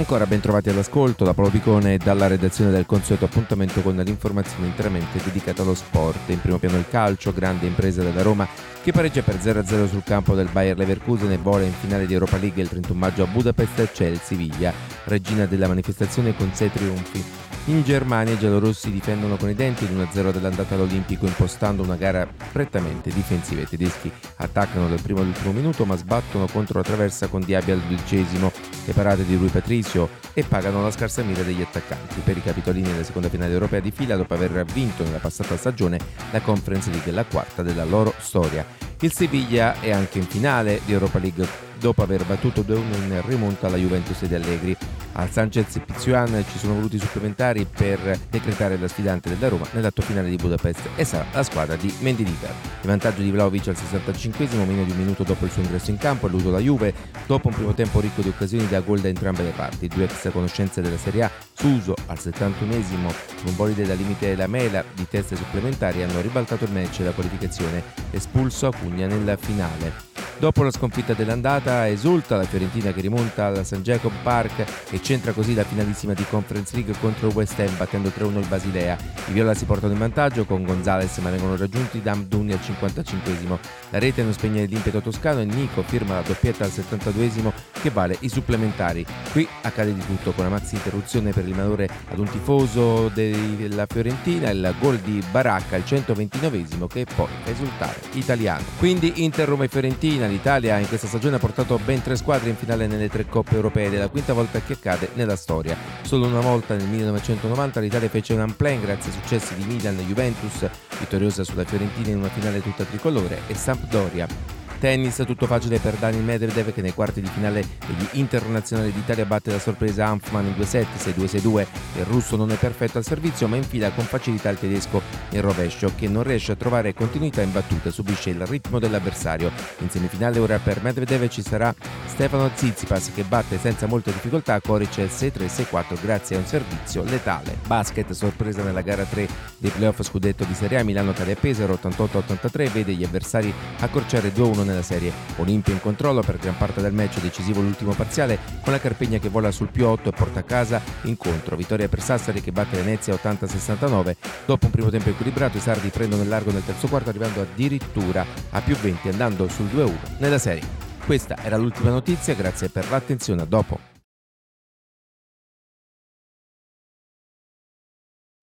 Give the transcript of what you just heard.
Ancora ben trovati all'ascolto da Paolo Picone e dalla redazione del consueto appuntamento con l'informazione interamente dedicata allo sport. In primo piano il calcio, grande impresa della Roma che pareggia per 0-0 sul campo del Bayer Leverkusen e vola in finale di Europa League il 31 maggio a Budapest c'è il Siviglia, regina della manifestazione con 6 trionfi. In Germania i giallorossi difendono con i denti l'1-0 dell'andata all'Olimpico impostando una gara prettamente difensiva. I tedeschi attaccano dal primo all'ultimo minuto ma sbattono contro la traversa con Diaby al dodicesimo, le parate di Rui Patricio e pagano la scarsa mira degli attaccanti. Per i capitolini della seconda finale europea di fila dopo aver vinto nella passata stagione la Conference League, la quarta della loro storia. Il Siviglia è anche in finale di Europa League dopo aver battuto 2-1 in rimonta alla Juventus di Allegri. Al Sanchez e Pizzuan ci sono voluti supplementari per decretare la sfidante della Roma nell'atto finale di Budapest e sarà la squadra di Mendilibar. Il vantaggio di Vlaovic al 65 meno di un minuto dopo il suo ingresso in campo, illuso la Juve, dopo un primo tempo ricco di occasioni da gol da entrambe le parti. Due ex conoscenze della Serie A, Suso al 71esimo, con bolide da limite della mela di teste supplementari hanno ribaltato il match e la qualificazione, espulso Acugna nella finale. Dopo la sconfitta dell'andata esulta la Fiorentina che rimonta al St. Jacob Park e centra così la finalissima di Conference League contro il West Ham battendo 3-1 il Basilea. I Viola si portano in vantaggio con Gonzales ma vengono raggiunti da Amduni al 55 La rete non spegne l'impeto toscano e Nico firma la doppietta al 72 che vale i supplementari. Qui accade di tutto con la maxi interruzione per il malore ad un tifoso della Fiorentina, il gol di Baracca al 129 che poi fa esultare italiano. Quindi Inter Roma e Fiorentina l'Italia in questa stagione ha portato ben tre squadre in finale nelle tre coppe europee ed è la quinta volta che accade nella storia. Solo una volta nel 1990 l'Italia fece un unplane grazie ai successi di Milan e Juventus, vittoriosa sulla Fiorentina in una finale tutta tricolore, e Sampdoria. Tennis tutto facile per Daniel Medvedev che nei quarti di finale degli internazionali d'Italia batte la sorpresa Hanfman in 2-7, 6-2-6-2. Il russo non è perfetto al servizio ma infila con facilità il tedesco in rovescio che non riesce a trovare continuità in battuta subisce il ritmo dell'avversario. In semifinale ora per Medvedev ci sarà Stefano Zizipas che batte senza molte difficoltà Coric 6-3-6-4 grazie a un servizio letale. Basket sorpresa nella gara 3 dei playoff scudetto di Serie A Milano Calia Pesaro 88-83 vede gli avversari accorciare 2-1 nella serie. Olimpia in controllo per gran parte del match, decisivo l'ultimo parziale, con la Carpegna che vola sul più 8 e porta a casa incontro. Vittoria per Sassari che batte Venezia 80-69. Dopo un primo tempo equilibrato i sardi prendono il largo nel terzo quarto arrivando addirittura a più 20 andando sul 2-1 nella serie. Questa era l'ultima notizia, grazie per l'attenzione, a dopo.